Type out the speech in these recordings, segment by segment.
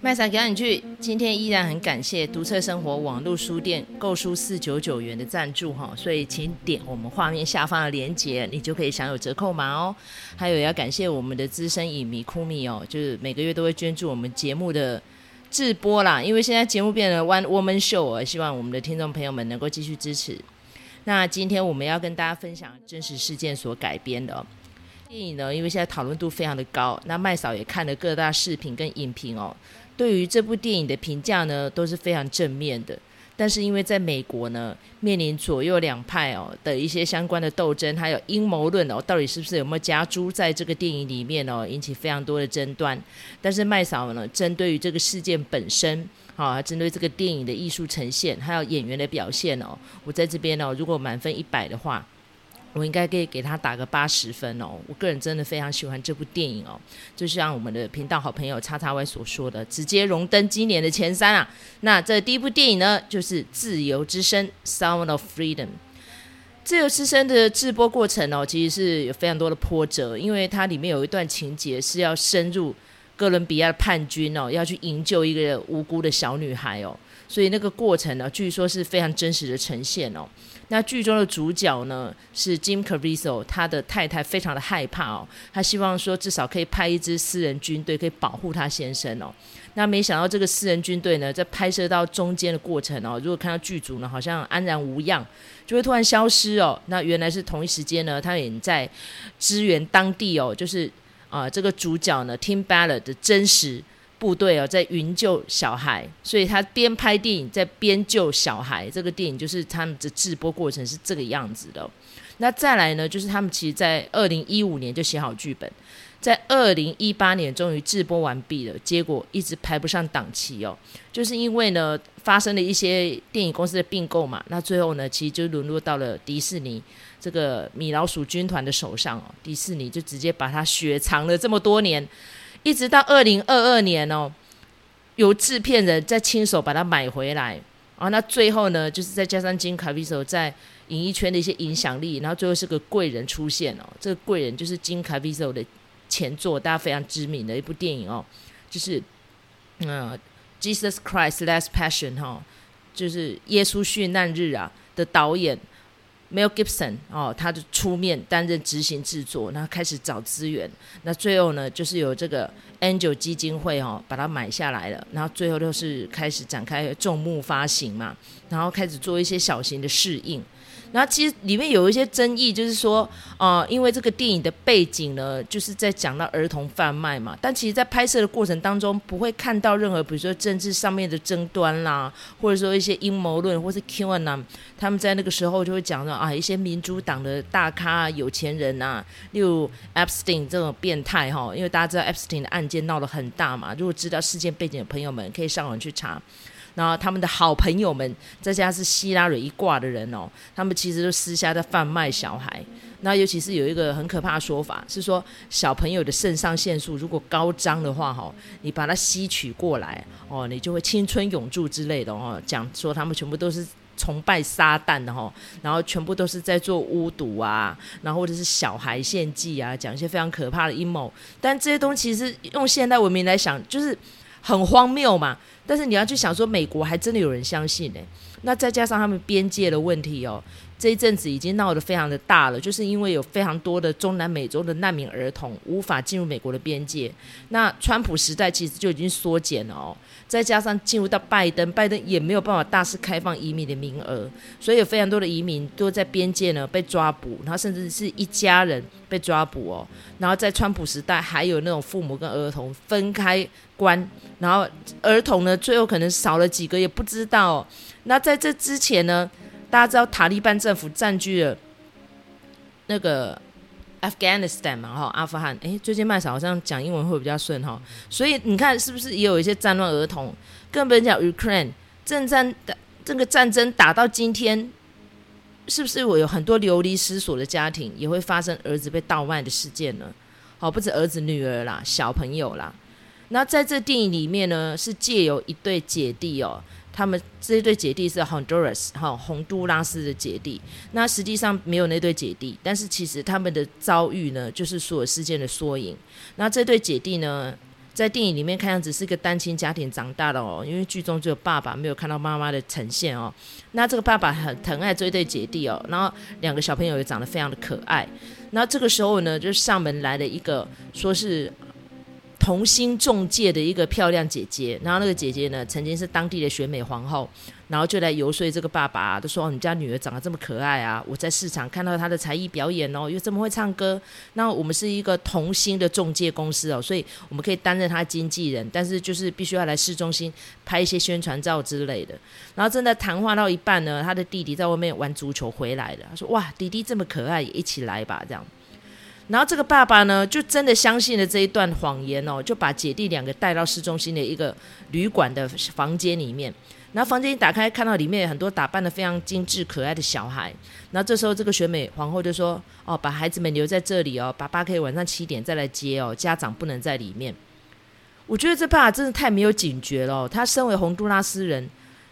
麦嫂，赶紧去！今天依然很感谢独特生活网络书店购书四九九元的赞助哈，所以请点我们画面下方的链接，你就可以享有折扣码哦。还有要感谢我们的资深影迷库米哦，就是每个月都会捐助我们节目的直播啦，因为现在节目变成 One Woman Show，希望我们的听众朋友们能够继续支持。那今天我们要跟大家分享真实事件所改编的电影呢，因为现在讨论度非常的高，那麦嫂也看了各大视频跟影评哦。对于这部电影的评价呢，都是非常正面的。但是因为在美国呢，面临左右两派哦的一些相关的斗争，还有阴谋论哦，到底是不是有没有加诸在这个电影里面哦，引起非常多的争端。但是麦嫂呢，针对于这个事件本身，好，针对这个电影的艺术呈现，还有演员的表现哦，我在这边哦，如果满分一百的话。我应该可以给他打个八十分哦，我个人真的非常喜欢这部电影哦，就像我们的频道好朋友叉叉 Y 所说的，直接荣登今年的前三啊。那这第一部电影呢，就是《自由之声》（Sound of Freedom）。《自由之声》的制播过程哦，其实是有非常多的波折，因为它里面有一段情节是要深入哥伦比亚的叛军哦，要去营救一个无辜的小女孩哦，所以那个过程呢，据说是非常真实的呈现哦。那剧中的主角呢，是 Jim Caviezel，他的太太非常的害怕哦，他希望说至少可以派一支私人军队可以保护他先生哦。那没想到这个私人军队呢，在拍摄到中间的过程哦，如果看到剧组呢好像安然无恙，就会突然消失哦。那原来是同一时间呢，他也在支援当地哦，就是啊、这个主角呢 Tim Ballard 的真实。部队哦，在营救小孩，所以他边拍电影在边救小孩。这个电影就是他们的制播过程是这个样子的。那再来呢，就是他们其实在二零一五年就写好剧本，在二零一八年终于制播完毕了，结果一直排不上档期哦，就是因为呢发生了一些电影公司的并购嘛。那最后呢，其实就沦落到了迪士尼这个米老鼠军团的手上哦，迪士尼就直接把它雪藏了这么多年。一直到二零二二年哦，由制片人再亲手把它买回来啊，那最后呢，就是再加上金卡比索在演艺圈的一些影响力，然后最后是个贵人出现哦。这个贵人就是金卡比索的前作，大家非常知名的一部电影哦，就是嗯，《Jesus Christ Last Passion》哈，就是耶稣殉难日啊的导演。Mel Gibson 哦，他就出面担任执行制作，然后开始找资源，那最后呢，就是有这个 Angel 基金会哦，把它买下来了，然后最后就是开始展开众目发行嘛，然后开始做一些小型的适应。然后其实里面有一些争议，就是说，啊、呃，因为这个电影的背景呢，就是在讲到儿童贩卖嘛。但其实，在拍摄的过程当中，不会看到任何，比如说政治上面的争端啦，或者说一些阴谋论，或是 QAnon，他们在那个时候就会讲到啊，一些民主党的大咖、有钱人啊，例如 Epstein 这种变态哈，因为大家知道 Epstein 的案件闹得很大嘛。如果知道事件背景的朋友们，可以上网去查。然后他们的好朋友们，再加上是希拉蕊一挂的人哦，他们其实都私下在贩卖小孩。那尤其是有一个很可怕的说法，是说小朋友的肾上腺素如果高涨的话，哈，你把它吸取过来，哦，你就会青春永驻之类的哦。讲说他们全部都是崇拜撒旦的哈，然后全部都是在做巫毒啊，然后或者是小孩献祭啊，讲一些非常可怕的阴谋。但这些东西其实用现代文明来想，就是很荒谬嘛。但是你要去想说，美国还真的有人相信呢？那再加上他们边界的问题哦，这一阵子已经闹得非常的大了，就是因为有非常多的中南美洲的难民儿童无法进入美国的边界。那川普时代其实就已经缩减了哦，再加上进入到拜登，拜登也没有办法大肆开放移民的名额，所以有非常多的移民都在边界呢被抓捕，然后甚至是一家人被抓捕哦。然后在川普时代，还有那种父母跟儿童分开关，然后儿童呢最后可能少了几个也不知道。那在这之前呢，大家知道塔利班政府占据了那个 Afghanistan 嘛，哈，阿富汗。诶，最近麦嫂好像讲英文会比较顺哈，所以你看是不是也有一些战乱儿童？更不用讲 Ukraine 正战的这个战争打到今天，是不是我有很多流离失所的家庭也会发生儿子被盗卖的事件呢？好，不止儿子、女儿啦，小朋友啦。那在这电影里面呢，是借由一对姐弟哦。他们这一对姐弟是 Honduras 哈，洪都拉斯的姐弟。那实际上没有那对姐弟，但是其实他们的遭遇呢，就是所有事件的缩影。那这对姐弟呢，在电影里面看样子是个单亲家庭长大的哦，因为剧中只有爸爸，没有看到妈妈的呈现哦。那这个爸爸很疼爱这一对姐弟哦，然后两个小朋友也长得非常的可爱。那这个时候呢，就上门来了一个说是童星中介的一个漂亮姐姐，然后那个姐姐呢，曾经是当地的选美皇后。然后就来游说这个爸爸、啊，都说：“你家女儿长得这么可爱啊！我在市场看到她的才艺表演哦，又这么会唱歌。那我们是一个童星的中介公司哦，所以我们可以担任她经纪人，但是就是必须要来市中心拍一些宣传照之类的。然后正在谈话到一半呢，他的弟弟在外面玩足球回来了，他说：哇，弟弟这么可爱，一起来吧，这样。然后这个爸爸呢，就真的相信了这一段谎言哦，就把姐弟两个带到市中心的一个旅馆的房间里面。”然后房间一打开，看到里面有很多打扮得非常精致可爱的小孩。然后这时候，这个选美皇后就说：“哦，把孩子们留在这里哦，爸爸可以晚上七点再来接哦，家长不能在里面。”我觉得这爸爸真的太没有警觉了。他身为洪都拉斯人，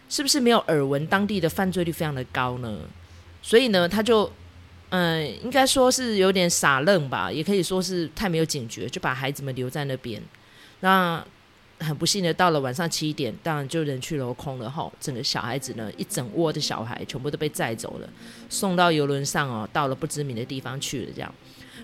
是不是没有耳闻当地的犯罪率非常的高呢？所以呢，他就嗯，应该说是有点傻愣吧，也可以说是太没有警觉，就把孩子们留在那边。那。很不幸的，到了晚上七点，当然就人去楼空了哈。整个小孩子呢，一整窝的小孩全部都被载走了，送到游轮上哦，到了不知名的地方去了。这样，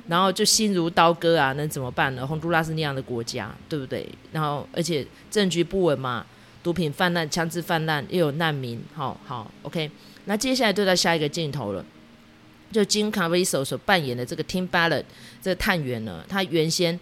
然后就心如刀割啊，能怎么办呢？洪都拉斯那样的国家，对不对？然后而且政局不稳嘛，毒品泛滥、枪支泛滥，又有难民。好好，OK。那接下来就到下一个镜头了，就 Jim Caviezel 所扮演的这个 Tim Ballard 这个探员呢，他原先。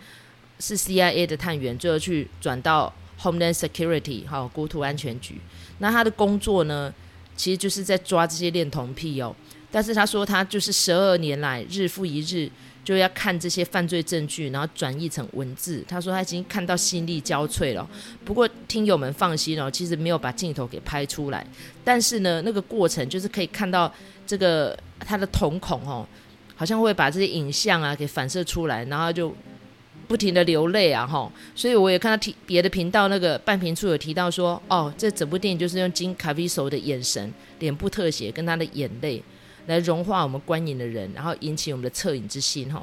是 CIA 的探员，最后去转到 Homeland Security 好国土安全局。那他的工作呢，其实就是在抓这些恋童癖哦。但是他说他就是十二年来日复一日就要看这些犯罪证据，然后转译成文字。他说他已经看到心力交瘁了。不过听友们放心哦，其实没有把镜头给拍出来。但是呢，那个过程就是可以看到这个他的瞳孔哦，好像会把这些影像啊给反射出来，然后就。不停的流泪啊，哈，所以我也看到提别的频道那个半屏处有提到说，哦，这整部电影就是用金卡比索的眼神、脸部特写跟他的眼泪来融化我们观影的人，然后引起我们的恻隐之心，哈。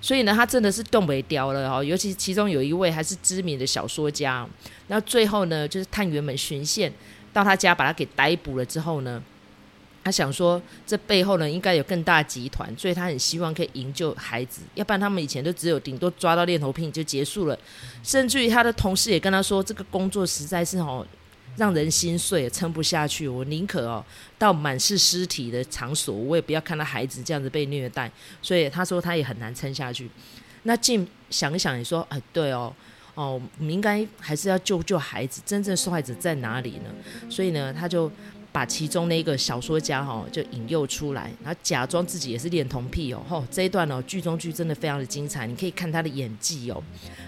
所以呢，他真的是动不掉了，哈。尤其其中有一位还是知名的小说家，那最后呢，就是探员们巡线到他家把他给逮捕了之后呢。他想说，这背后呢应该有更大集团，所以他很希望可以营救孩子，要不然他们以前都只有顶多抓到恋童癖就结束了。甚至于他的同事也跟他说，这个工作实在是哦让人心碎，撑不下去。我宁可哦到满是尸体的场所，我也不要看到孩子这样子被虐待。所以他说他也很难撑下去。那进想一想，你说哎对哦哦，我们应该还是要救救孩子，真正受害者在哪里呢？所以呢，他就。把其中那个小说家哈就引诱出来，然后假装自己也是恋童癖哦，吼这一段哦剧中剧真的非常的精彩，你可以看他的演技哦。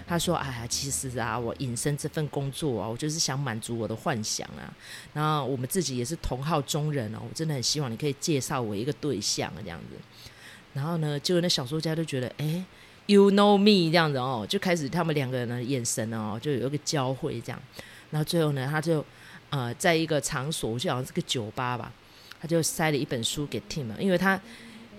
他说：“哎呀，其实啊，我隐身这份工作啊，我就是想满足我的幻想啊。然后我们自己也是同好中人哦，我真的很希望你可以介绍我一个对象这样子。然后呢，结果那小说家就觉得，哎，You know me 这样子哦，就开始他们两个人的眼神哦就有一个交汇这样。然后最后呢，他就。呃，在一个场所我，就好像是个酒吧吧，他就塞了一本书给 Tim，因为他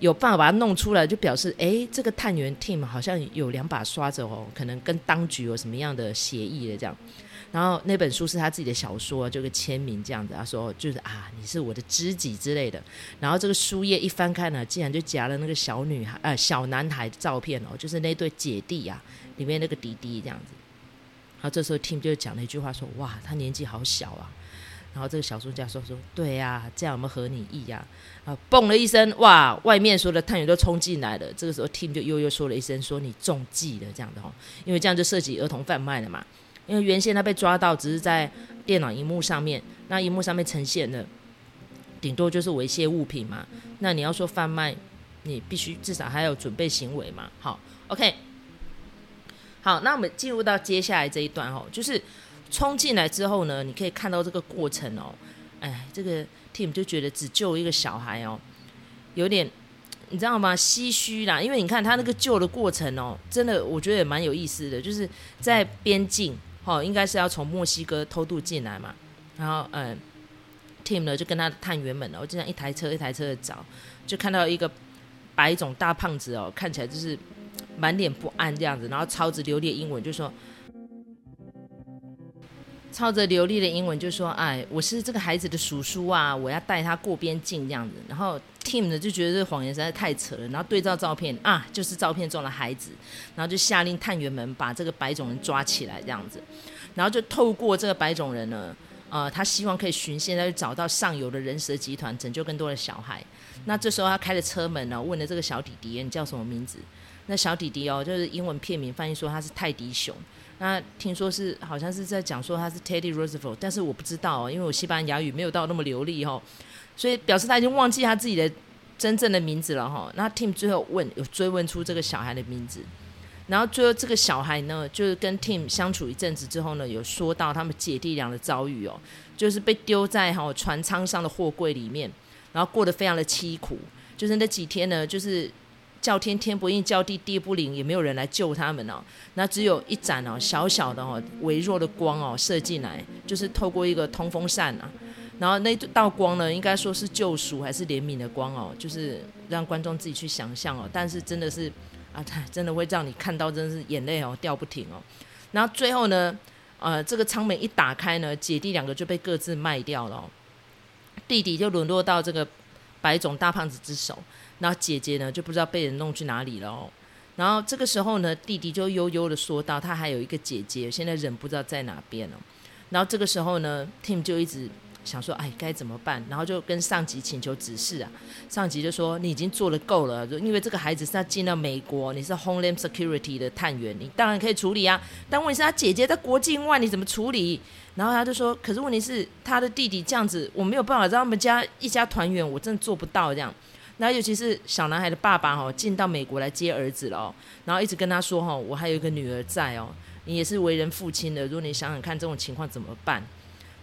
有办法把它弄出来，就表示，哎，这个探员 Tim 好像有两把刷子哦，可能跟当局有什么样的协议的这样。然后那本书是他自己的小说，就个签名这样子，他说就是啊，你是我的知己之类的。然后这个书页一翻开呢，竟然就夹了那个小女孩呃小男孩的照片哦，就是那对姐弟啊，里面那个弟弟这样子。然后这时候 Tim 就讲了一句话说，哇，他年纪好小啊。然后这个小说家说说，对呀、这样我们合你意呀、啊。啊，嘣了一声，哇，外面所有的探员都冲进来了。这个时候，Tim 就悠悠说了一声，说你中计了，这样的哦，因为这样就涉及儿童贩卖了嘛。因为原先他被抓到只是在电脑荧幕上面，那荧幕上面呈现的顶多就是猥亵物品嘛。那你要说贩卖，你必须至少还有准备行为嘛。好，OK，好，那我们进入到接下来这一段哦，就是。冲进来之后呢，你可以看到这个过程哦，哎，这个 Tim 就觉得只救一个小孩哦，有点你知道吗？唏嘘啦，因为你看他那个救的过程哦，真的我觉得也蛮有意思的，就是在边境哦，应该是要从墨西哥偷渡进来嘛，然后嗯，Tim 呢就跟他探员们哦，就这样一台车一台车的找，就看到一个白种大胖子哦，看起来就是满脸不安这样子，然后操着流利英文就说。操着流利的英文就说：“哎，我是这个孩子的叔叔啊，我要带他过边境这样子。”然后 Tim 呢就觉得这谎言实在太扯了，然后对照照片啊，就是照片中的孩子，然后就下令探员们把这个白种人抓起来这样子，然后就透过这个白种人呢，呃，他希望可以循线再去找到上游的人蛇集团，拯救更多的小孩。那这时候他开了车门呢，问了这个小弟弟：“你叫什么名字？”那小弟弟哦，就是英文片名翻译说他是泰迪熊。那听说是好像是在讲说他是 Teddy Roosevelt，但是我不知道哦，因为我西班牙语没有到那么流利哦，所以表示他已经忘记他自己的真正的名字了哈。那 Tim 最后问，有追问出这个小孩的名字，然后最后这个小孩呢，就是跟 Tim 相处一阵子之后呢，有说到他们姐弟俩的遭遇哦，就是被丢在哈船舱上的货柜里面，然后过得非常的凄苦，就是那几天呢，就是。叫天天不应，叫地地不灵，也没有人来救他们哦。那只有一盏哦，小小的哦，微弱的光哦，射进来，就是透过一个通风扇啊。然后那道光呢，应该说是救赎还是怜悯的光哦，就是让观众自己去想象哦。但是真的是啊，真的会让你看到，真的是眼泪哦掉不停哦。然后最后呢，呃，这个舱门一打开呢，姐弟两个就被各自卖掉了哦。弟弟就沦落到这个白种大胖子之手。然后姐姐呢就不知道被人弄去哪里了哦。然后这个时候呢，弟弟就悠悠的说道：“他还有一个姐姐，现在人不知道在哪边了。”然后这个时候呢，Tim 就一直想说：“哎，该怎么办？”然后就跟上级请求指示啊。上级就说：“你已经做得够了，因为这个孩子是要进到美国，你是 Homeland Security 的探员，你当然可以处理啊。但问题是，他姐姐在国境外，你怎么处理？”然后他就说：“可是问题是，他的弟弟这样子，我没有办法让他们家一家团圆，我真的做不到这样。”然后尤其是小男孩的爸爸哦，进到美国来接儿子了哦，然后一直跟他说哈，我还有一个女儿在哦，你也是为人父亲的，如果你想想看这种情况怎么办？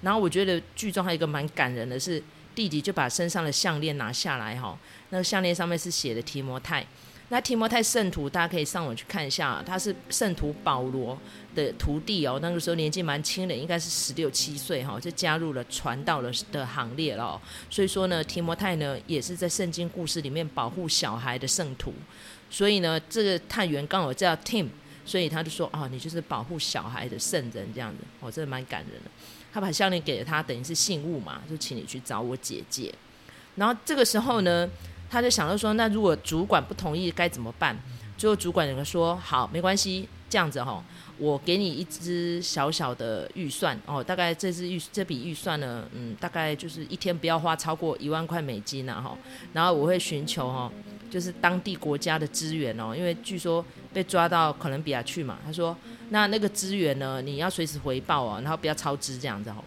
然后我觉得剧中还有一个蛮感人的是，弟弟就把身上的项链拿下来哈，那个项链上面是写的提摩太。那提摩太圣徒，大家可以上网去看一下，他是圣徒保罗的徒弟哦。那个时候年纪蛮轻的，应该是十六七岁哈，就加入了传道的的行列了。所以说呢，提摩太呢也是在圣经故事里面保护小孩的圣徒。所以呢，这个探员刚好叫 Tim，所以他就说哦，你就是保护小孩的圣人这样子。哦，真的蛮感人的。他把项链给了他，等于是信物嘛，就请你去找我姐姐。然后这个时候呢。他就想到说，那如果主管不同意该怎么办？最后主管有个说，好，没关系，这样子哈，我给你一支小小的预算哦，大概这支预这笔预算呢，嗯，大概就是一天不要花超过一万块美金呐哈。然后我会寻求哈，就是当地国家的资源哦，因为据说被抓到哥伦比亚去嘛。他说，那那个资源呢，你要随时回报哦，然后不要超支这样子哦。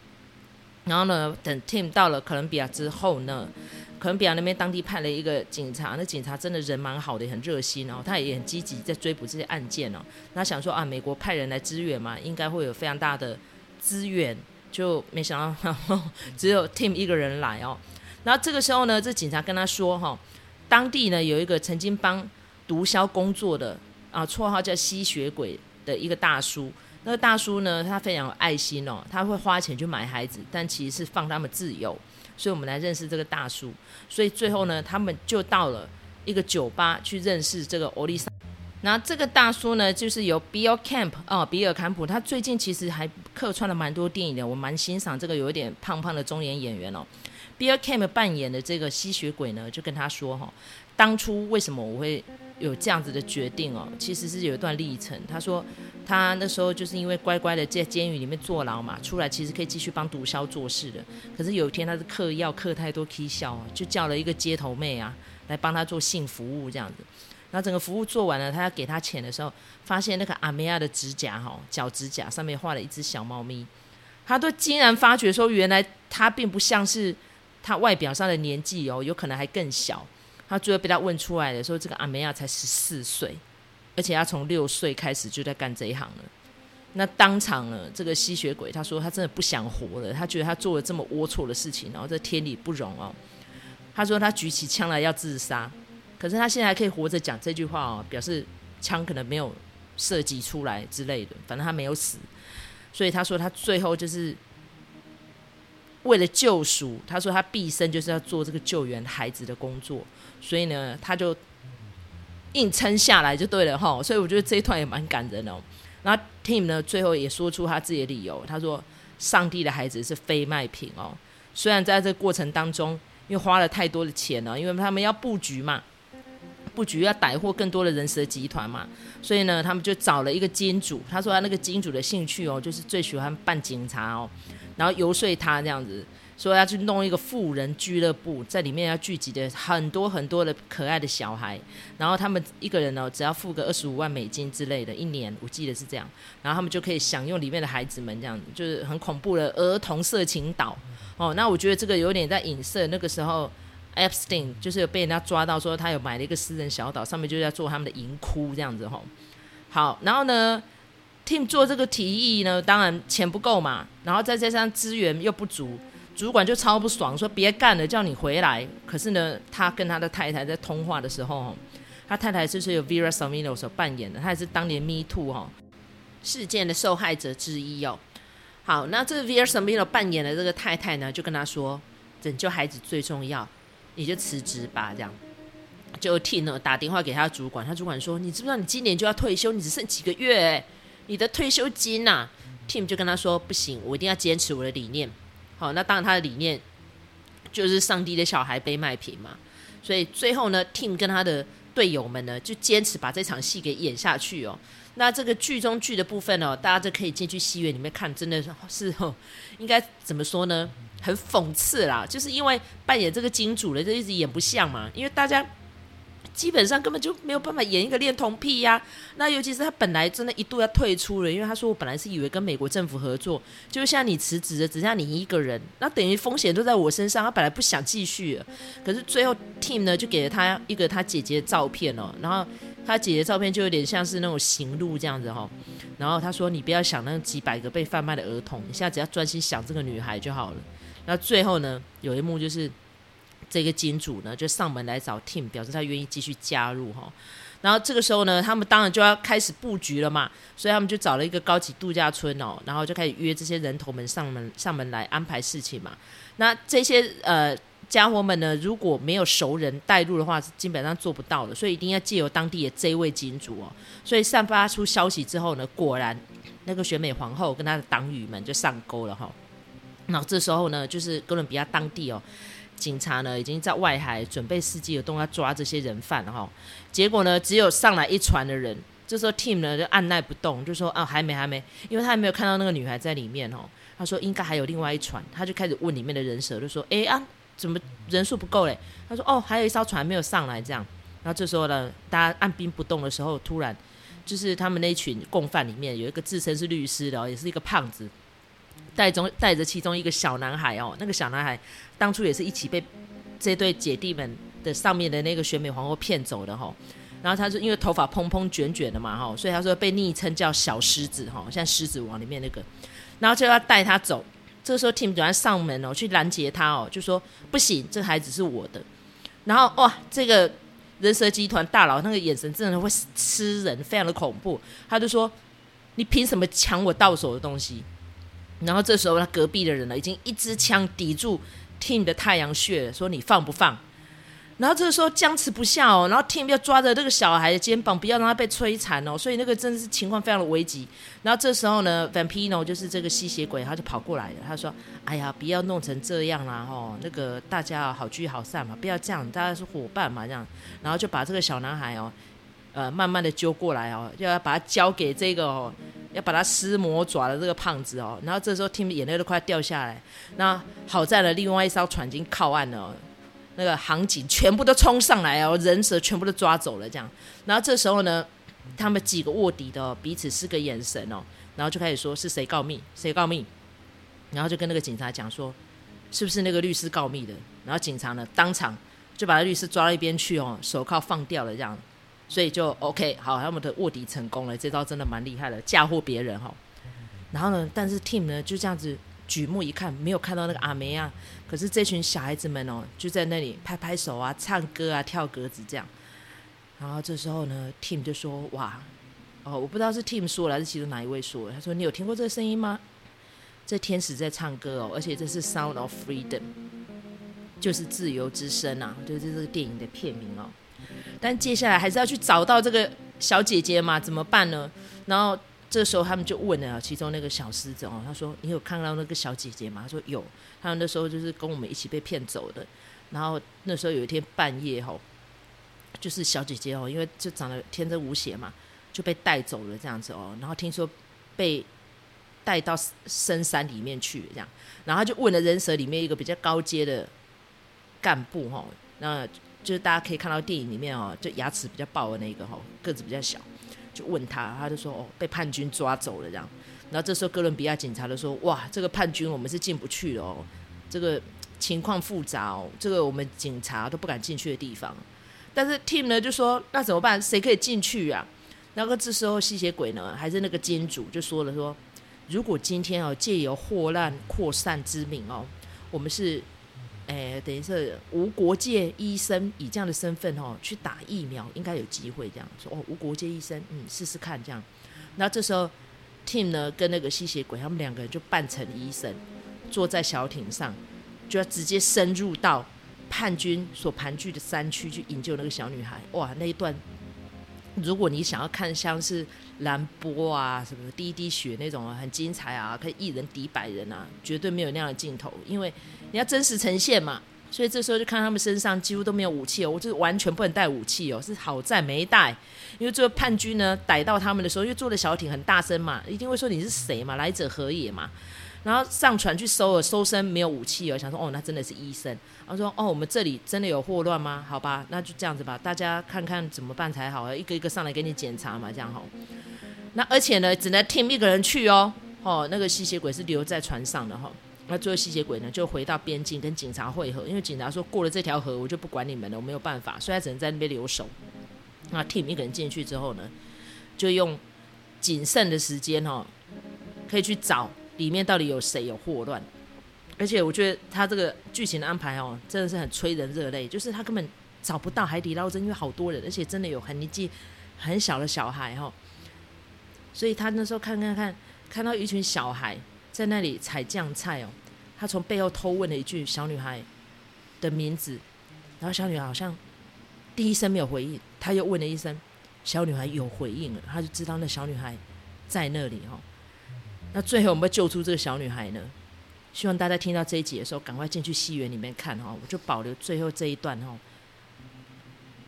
然后呢，等 Tim 到了哥伦比亚之后呢。可能比亚那边当地派了一个警察，那警察真的人蛮好的，很热心哦，他也很积极在追捕这些案件哦。那想说啊，美国派人来支援嘛，应该会有非常大的资源，就没想到只有 Tim 一个人来哦。然后这个时候呢，这警察跟他说哈，当地呢有一个曾经帮毒枭工作的啊，绰号叫吸血鬼的一个大叔。那个大叔呢，他非常有爱心哦，他会花钱去买孩子，但其实是放他们自由。所以我们来认识这个大叔。所以最后呢，他们就到了一个酒吧去认识这个欧丽莎。然后这个大叔呢，就是由 Bill Camp 哦，比尔坎普。他最近其实还客串了蛮多电影的，我蛮欣赏这个有一点胖胖的中年演员哦。Bill Camp 扮演的这个吸血鬼呢，就跟他说哈、当初为什么我会有这样子的决定哦，其实是有一段历程。他说。他那时候就是因为乖乖的在监狱里面坐牢嘛，出来其实可以继续帮毒枭做事的。可是有一天他是嗑药嗑太多起笑，就叫了一个街头妹啊来帮他做性服务这样子。然后整个服务做完了，他要给他钱的时候，发现那个阿梅亚的指甲哈，脚指甲上面画了一只小猫咪。他都竟然发觉说，原来他并不像是他外表上的年纪哦，有可能还更小。他最后被他问出来的时候，这个阿梅亚才十四岁。而且他从六岁开始就在干这一行了。那当场呢，这个吸血鬼他说他真的不想活了，他觉得他做了这么龌龊的事情，然后在天理不容哦。他说他举起枪来要自杀，可是他现在还可以活着讲这句话哦，表示枪可能没有射击出来之类的，反正他没有死。所以他说他最后就是为了救赎，他说他毕生就是要做这个救援孩子的工作，所以呢，他就。硬撑下来就对了哈，所以我觉得这一段也蛮感人哦。然后 Tim 呢，最后也说出他自己的理由，他说：“上帝的孩子是非卖品哦。”虽然在这个过程当中，因为花了太多的钱了，因为他们要布局嘛，布局要逮获更多的人蛇集团嘛，所以呢，他们就找了一个金主。他说他那个金主的兴趣哦，就是最喜欢扮警察哦，然后游说他这样子。说要去弄一个富人俱乐部，在里面要聚集的很多很多的可爱的小孩，然后他们一个人呢，只要付个二十五万美金之类的，一年我记得是这样，然后他们就可以享用里面的孩子们这样子，就是很恐怖的儿童色情岛哦。那我觉得这个有点在影射那个时候，Epstein 就是被人家抓到说他有买了一个私人小岛，上面就是要做他们的淫窟这样子吼。好，然后呢，Tim 做这个提议呢，当然钱不够嘛，然后再加上资源又不足。主管就超不爽，说别干了，叫你回来。可是呢，他跟他的太太在通话的时候，他太太就是由 Vera Samino 所扮演的，他也是当年 Me Too 哈事件的受害者之一哦。好，那这个 Vera Samino 扮演的这个太太呢，就跟他说，拯救孩子最重要，你就辞职吧。这样，就 Tim 呢打电话给他主管，他主管说，你知不知道你今年就要退休，你只剩几个月，你的退休金呐、啊？Tim 就跟他说，不行，我一定要坚持我的理念。好，那当然他的理念就是上帝的小孩被卖品嘛，所以最后呢，Tim 跟他的队友们呢就坚持把这场戏给演下去哦。那这个剧中剧的部分哦，大家就可以进去戏院里面看，真的是哦，应该怎么说呢？很讽刺啦，就是因为扮演这个金主的就一直演不像嘛，因为大家。基本上根本就没有办法演一个恋童癖呀、那尤其是他本来真的一度要退出了，因为他说我本来是以为跟美国政府合作，就像你辞职了，只剩下你一个人，那等于风险都在我身上。他本来不想继续，可是最后 Team 呢就给了他一个他姐姐的照片哦，然后他姐姐照片就有点像是那种行路这样子哈、哦。然后他说你不要想那几百个被贩卖的儿童，你现在只要专心想这个女孩就好了。那最后呢有一幕就是。这个金主呢，就上门来找 Tim，表示他愿意继续加入哈。然后这个时候呢，他们当然就要开始布局了嘛，所以他们就找了一个高级度假村哦，然后就开始约这些人头们上门上门来安排事情嘛。那这些呃家伙们呢，如果没有熟人带路的话，是基本上做不到的，所以一定要借由当地的这位金主哦。所以散发出消息之后呢，果然那个选美皇后跟她的党羽们就上钩了哈。然后这时候呢，就是哥伦比亚当地哦。警察呢，已经在外海准备伺机而动，要抓这些人犯哈。结果呢，只有上来一船的人，这时候 Tim 呢就按捺不动，就说啊，还没还没，因为他还没有看到那个女孩在里面哦。他说应该还有另外一船，他就开始问里面的人蛇，就说哎啊，怎么人数不够嘞？他说哦，还有一艘船没有上来这样。然后这时候呢，大家按兵不动的时候，突然就是他们那群共犯里面有一个自称是律师的，也是一个胖子。带中带着其中一个小男孩哦，那个小男孩当初也是一起被这对姐弟们的上面的那个选美皇后骗走的哈。然后他就因为头发蓬蓬卷卷的嘛哈，所以他说被昵称叫小狮子哈，像狮子王里面那个。然后就要带他走，这个时候 Tim 突然上门哦，去拦截他哦，就说不行，这孩子是我的。然后哇，这个人蛇集团大佬那个眼神真的会吃人，非常的恐怖。他就说你凭什么抢我到手的东西？然后这时候，他隔壁的人呢，已经一支枪抵住 Tim 的太阳穴，说：“你放不放？”然后这个时候僵持不下哦，然后 Tim 要抓着这个小孩的肩膀，不要让他被摧残哦，所以那个真的是情况非常的危急。然后这时候呢，Vampino 就是这个吸血鬼，他就跑过来了，他说：“哎呀，不要弄成这样啦，哦，那个大家好聚好散嘛，不要这样，大家是伙伴嘛，这样。”然后就把这个小男孩哦，呃，慢慢的揪过来哦，要要把他交给这个哦。要把他撕魔爪的这个胖子哦，然后这时候 Tim 眼泪都快掉下来。那好在了，另外一艘船已经靠岸了，那个航警全部都冲上来哦，人蛇全部都抓走了这样。然后这时候呢，他们几个卧底的、彼此是个眼神哦，然后就开始说是谁告密，谁告密，然后就跟那个警察讲说，是不是那个律师告密的？然后警察呢当场就把那律师抓到一边去哦，手铐放掉了这样。所以就 OK，好，他们的卧底成功了，这招真的蛮厉害的，嫁祸别人哈。然后呢，但是 Tim 呢就这样子举目一看，没有看到那个阿梅啊。可是这群小孩子们哦，就在那里拍拍手啊、唱歌啊、跳格子这样。然后这时候呢，Tim 就说：“哇，哦，我不知道是 Tim 说了还是其中哪一位说。他说：‘你有听过这个声音吗？这天使在唱歌哦，而且这是 Sound of Freedom，就是自由之声啊，就是这个电影的片名哦。’但接下来还是要去找到这个小姐姐嘛？怎么办呢？然后这时候他们就问了其中那个小狮子哦，他说：“你有看到那个小姐姐吗？”他说：“有。”他们那时候就是跟我们一起被骗走的。然后那时候有一天半夜哦，就是小姐姐哦，因为就长得天真无邪嘛，就被带走了这样子哦。然后听说被带到深山里面去这样，然后就问了人蛇里面一个比较高阶的干部哈，那就是大家可以看到电影里面哦，就牙齿比较爆的那个哈，个子比较小。就问他，他就说哦，被叛军抓走了这样。然后这时候哥伦比亚警察就说哇，这个叛军我们是进不去了哦，这个情况复杂哦，这个我们警察都不敢进去的地方。但是 Tim 呢就说那怎么办？谁可以进去啊？然后这时候吸血鬼呢还是那个金主就说了说，如果今天哦借由祸乱扩散之名哦，我们是。哎，等于是无国界医生以这样的身份哦去打疫苗，应该有机会这样说哦。无国界医生，嗯，试试看这样。那这时候，Tim 呢跟那个吸血鬼他们两个人就扮成医生，坐在小艇上，就要直接深入到叛军所盘踞的山区去营救那个小女孩。哇，那一段，如果你想要看像是蓝波啊什么滴滴血那种很精彩啊，可以一人敌百人啊，绝对没有那样的镜头，因为。你要真实呈现嘛，所以这时候就看他们身上几乎都没有武器哦，我就是完全不能带武器哦，是好在没带，因为这个叛军呢逮到他们的时候，因为坐的小艇很大声嘛，一定会说你是谁嘛，来者何也嘛，然后上船去搜了，搜身没有武器哦，想说哦，那真的是医生，然后说哦，我们这里真的有祸乱吗？好吧，那就这样子吧，大家看看怎么办才好，一个一个上来给你检查嘛，这样好，那而且呢，只能 Tim 一个人去哦，哦，那个吸血鬼是留在船上的哈。那最后吸血鬼呢，就回到边境跟警察会合，因为警察说过了这条河，我就不管你们了，我没有办法，所以他只能在那边留守。那 Tim 一个人进去之后呢，就用仅剩的时间哦，可以去找里面到底有谁有祸乱。而且我觉得他这个剧情的安排哦，真的是很催人热泪，就是他根本找不到海底捞针，因为好多人，而且真的有很年纪很小的小孩哦，所以他那时候看看看，看到一群小孩。在那里采酱菜哦，他从背后偷问了一句小女孩的名字，然后小女孩好像第一声没有回应，他又问了一声，小女孩有回应了，他就知道那小女孩在那里哦。那最后我们会救出这个小女孩呢？希望大家听到这一集的时候，赶快进去戏园里面看哦。我就保留最后这一段哦，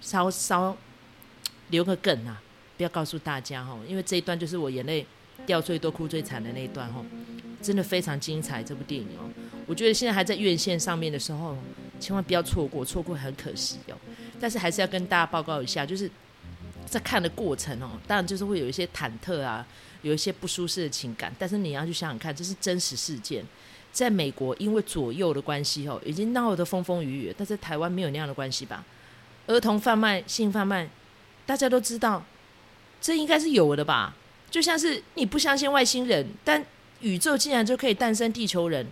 稍稍留个梗啊，不要告诉大家哦，因为这一段就是我眼泪掉最多、哭最惨的那一段哦。真的非常精彩，这部电影哦，我觉得现在还在院线上面的时候，千万不要错过，错过很可惜哦。但是还是要跟大家报告一下，就是在看的过程哦，当然就是会有一些忐忑啊，有一些不舒适的情感。但是你要去想想看，这是真实事件，在美国因为左右的关系哦，已经闹得风风雨雨，但是台湾没有那样的关系吧？儿童贩卖、性贩卖，大家都知道，这应该是有的吧？就像是你不相信外星人，但宇宙竟然就可以诞生地球人，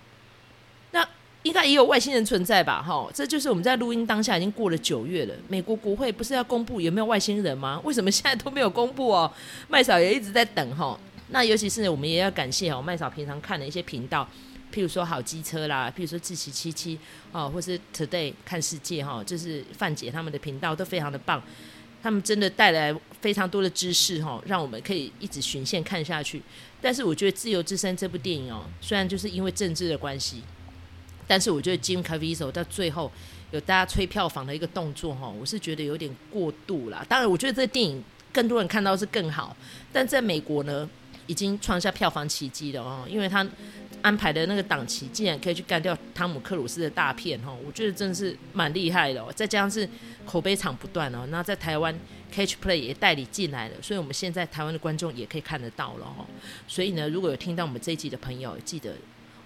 应该也有外星人存在吧？哈，这就是我们在录音当下已经过了九月了。美国国会不是要公布有没有外星人吗？为什么现在都没有公布哦？麦嫂也一直在等哈。那尤其是我们也要感谢哦，麦嫂平常看的一些频道，譬如说好机车啦，譬如说志祺七七哦，或是 Today 看世界哈，就是范姐他们的频道都非常的棒。他们真的带来非常多的知识哈，让我们可以一直循线看下去。但是我觉得《自由之声》这部电影哦，虽然就是因为政治的关系，但是我觉得 Jim Caviezel 到最后有大家催票房的一个动作哈，我是觉得有点过度了。当然，我觉得这电影更多人看到是更好，但在美国呢，已经创下票房奇迹了哦，因为他。安排的那个档期，竟然可以去干掉汤姆克鲁斯的大片哈，我觉得真的是蛮厉害的哦。再加上是口碑场不断哦，那在台湾 Catch Play 也代理进来了，所以我们现在台湾的观众也可以看得到了哦。所以呢，如果有听到我们这一集的朋友，记得。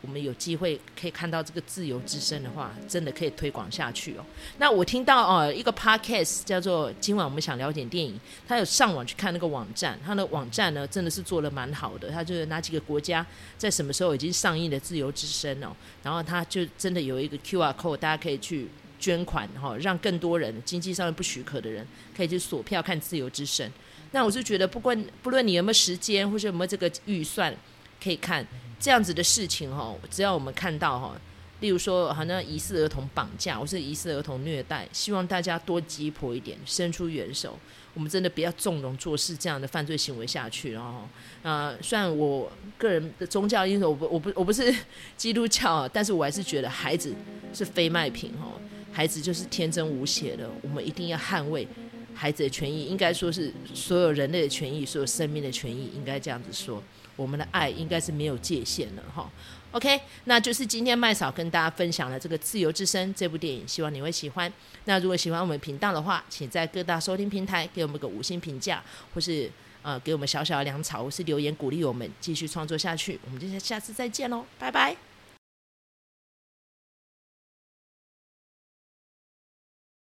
我们有机会可以看到这个自由之声的话，真的可以推广下去哦。那我听到哦，一个 podcast 叫做“今晚我们想聊点电影”，他有上网去看那个网站，他的网站呢真的是做得蛮好的。他就是哪几个国家在什么时候已经上映的自由之声哦，然后他就真的有一个 QR code，大家可以去捐款哈，让更多人经济上面不许可的人可以去锁票看自由之声。那我是觉得，不管不论你有没有时间，或者有没有这个预算，可以看。这样子的事情哈，只要我们看到哈，例如说，好像疑似儿童绑架或是疑似儿童虐待，希望大家多鸡婆一点，伸出援手。我们真的不要纵容做事这样的犯罪行为下去。哦。啊，呃，虽然我个人的宗教因素，我不我不我不是基督教，但是我还是觉得孩子是非卖品哦，孩子就是天真无邪的，我们一定要捍卫孩子的权益，应该说是所有人类的权益，所有生命的权益，应该这样子说，我们的爱应该是没有界限的哈。OK，那就是今天麦嫂跟大家分享了这个《自由之声》这部电影，希望你会喜欢。那如果喜欢我们频道的话，请在各大收听平台给我们个五星评价，或是呃给我们小小的粮草，或是留言鼓励我们继续创作下去。我们就下次再见喽，拜拜。